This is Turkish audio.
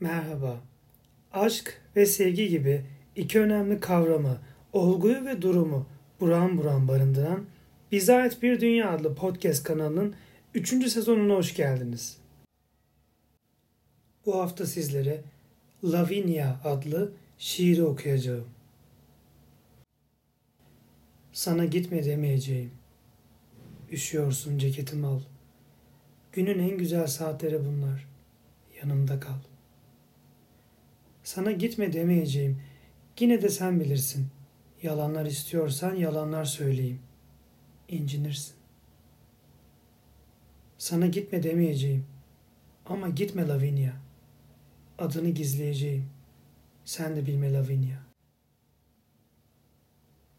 Merhaba. Aşk ve sevgi gibi iki önemli kavramı, olguyu ve durumu buram buram barındıran Bize Ait Bir Dünya adlı podcast kanalının 3. sezonuna hoş geldiniz. Bu hafta sizlere Lavinia adlı şiiri okuyacağım. Sana gitme demeyeceğim. Üşüyorsun ceketimi al. Günün en güzel saatleri bunlar. Yanımda kal. Sana gitme demeyeceğim. Yine de sen bilirsin. Yalanlar istiyorsan yalanlar söyleyeyim. İncinirsin. Sana gitme demeyeceğim. Ama gitme Lavinia. Adını gizleyeceğim. Sen de bilme Lavinia.